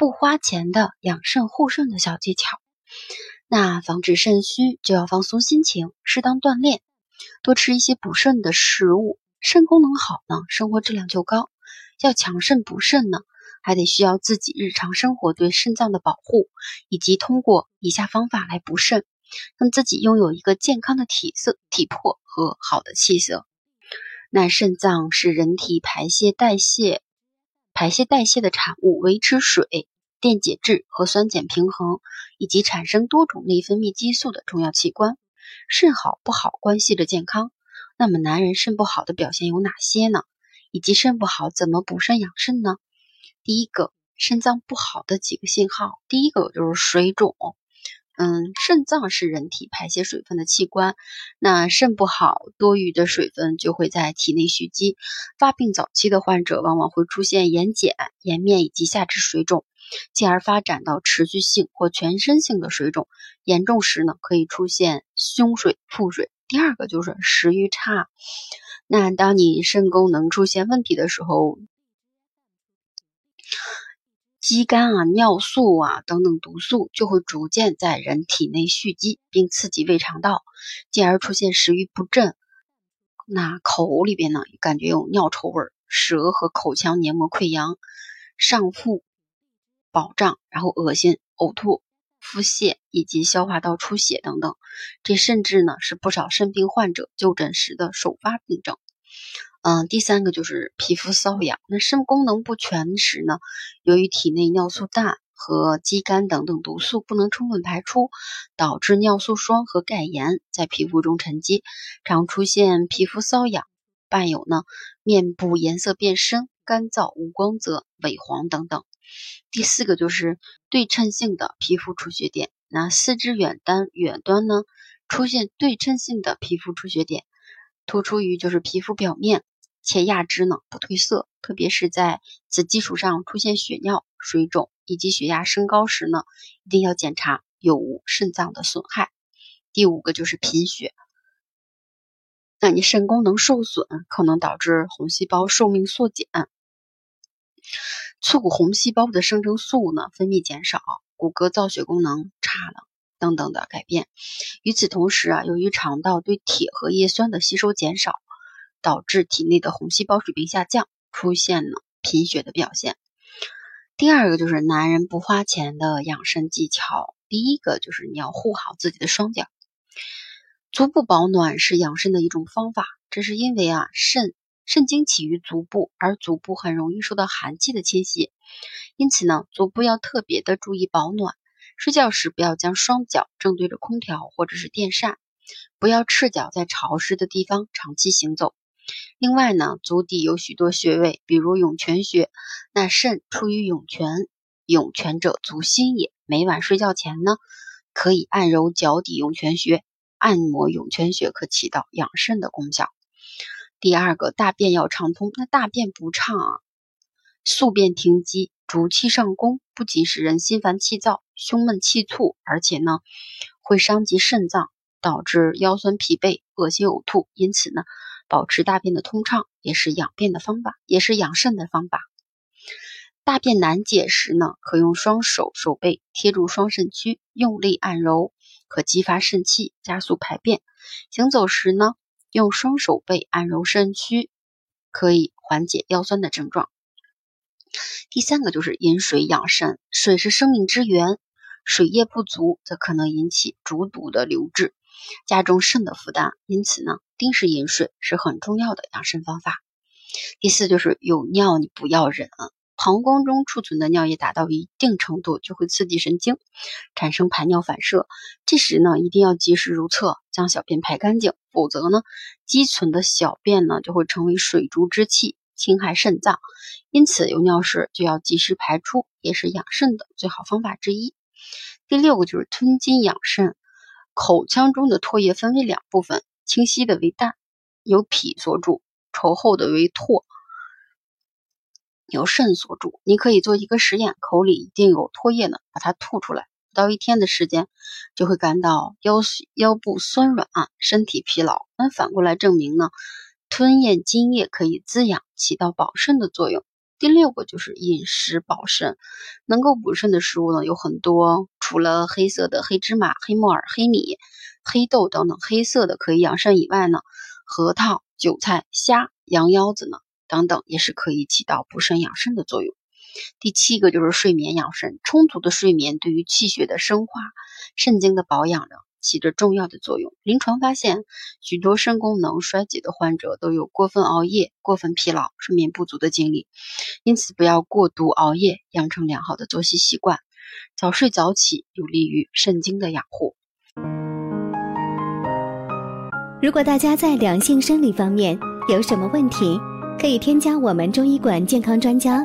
不花钱的养肾护肾的小技巧，那防止肾虚就要放松心情，适当锻炼，多吃一些补肾的食物。肾功能好呢，生活质量就高。要强肾补肾呢，还得需要自己日常生活对肾脏的保护，以及通过以下方法来补肾，让自己拥有一个健康的体色、体魄和好的气色。那肾脏是人体排泄代谢。排泄代谢的产物，维持水电解质和酸碱平衡，以及产生多种内分泌激素的重要器官。肾好不好关系着健康。那么，男人肾不好的表现有哪些呢？以及肾不好怎么补肾养肾呢？第一个，肾脏不好的几个信号，第一个就是水肿。嗯，肾脏是人体排泄水分的器官，那肾不好，多余的水分就会在体内蓄积。发病早期的患者往往会出现眼睑、颜面以及下肢水肿，进而发展到持续性或全身性的水肿。严重时呢，可以出现胸水、腹水。第二个就是食欲差，那当你肾功能出现问题的时候。肌酐啊、尿素啊等等毒素就会逐渐在人体内蓄积，并刺激胃肠道，进而出现食欲不振。那口里边呢，感觉有尿臭味儿，舌和口腔黏膜溃疡，上腹饱胀，然后恶心、呕吐、腹泻以及消化道出血等等。这甚至呢是不少肾病患者就诊时的首发病症。嗯，第三个就是皮肤瘙痒。那肾功能不全时呢，由于体内尿素氮和肌酐等等毒素不能充分排出，导致尿素霜和钙盐在皮肤中沉积，常出现皮肤瘙痒，伴有呢面部颜色变深、干燥、无光泽、萎黄等等。第四个就是对称性的皮肤出血点。那四肢远端远端呢出现对称性的皮肤出血点，突出于就是皮肤表面。且压肢呢不褪色，特别是在此基础上出现血尿、水肿以及血压升高时呢，一定要检查有无肾脏的损害。第五个就是贫血，那你肾功能受损，可能导致红细胞寿命缩减，促骨红细胞的生成素呢分泌减少，骨骼造血功能差了等等的改变。与此同时啊，由于肠道对铁和叶酸的吸收减少。导致体内的红细胞水平下降，出现了贫血的表现。第二个就是男人不花钱的养肾技巧。第一个就是你要护好自己的双脚，足部保暖是养肾的一种方法。这是因为啊，肾肾经起于足部，而足部很容易受到寒气的侵袭，因此呢，足部要特别的注意保暖。睡觉时不要将双脚正对着空调或者是电扇，不要赤脚在潮湿的地方长期行走。另外呢，足底有许多穴位，比如涌泉穴。那肾出于涌泉，涌泉者足心也。每晚睡觉前呢，可以按揉脚底涌泉穴，按摩涌泉穴可起到养肾的功效。第二个，大便要畅通。那大便不畅啊，宿便停积，逐气上攻，不仅使人心烦气躁、胸闷气促，而且呢，会伤及肾脏，导致腰酸疲惫、恶心呕吐。因此呢。保持大便的通畅也是养便的方法，也是养肾的方法。大便难解时呢，可用双手手背贴住双肾区，用力按揉，可激发肾气，加速排便。行走时呢，用双手背按揉肾区，可以缓解腰酸的症状。第三个就是饮水养肾，水是生命之源，水液不足则可能引起主堵的留置。加重肾的负担，因此呢，定时饮水是很重要的养肾方法。第四就是有尿你不要忍，膀胱中储存的尿液达到一定程度就会刺激神经，产生排尿反射，这时呢一定要及时如厕，将小便排干净，否则呢积存的小便呢就会成为水浊之气，侵害肾脏。因此有尿时就要及时排出，也是养肾的最好方法之一。第六个就是吞津养肾，口腔中的唾液分为两部分，清晰的为淡，由脾所主；稠厚的为唾，由肾所主。你可以做一个实验，口里一定有唾液呢，把它吐出来。到一天的时间，就会感到腰腰部酸软，身体疲劳。那反过来证明呢，吞咽津液可以滋养，起到保肾的作用。第六个就是饮食保肾，能够补肾的食物呢有很多，除了黑色的黑芝麻、黑木耳、黑米、黑豆等等黑色的可以养肾以外呢，核桃、韭菜、虾、羊腰子呢等等也是可以起到补肾养肾的作用。第七个就是睡眠养肾，充足的睡眠对于气血的生化、肾经的保养呢起着重要的作用。临床发现，许多肾功能衰竭的患者都有过分熬夜、过分疲劳、睡眠不足的经历，因此不要过度熬夜，养成良好的作息习惯，早睡早起有利于肾经的养护。如果大家在两性生理方面有什么问题，可以添加我们中医馆健康专家。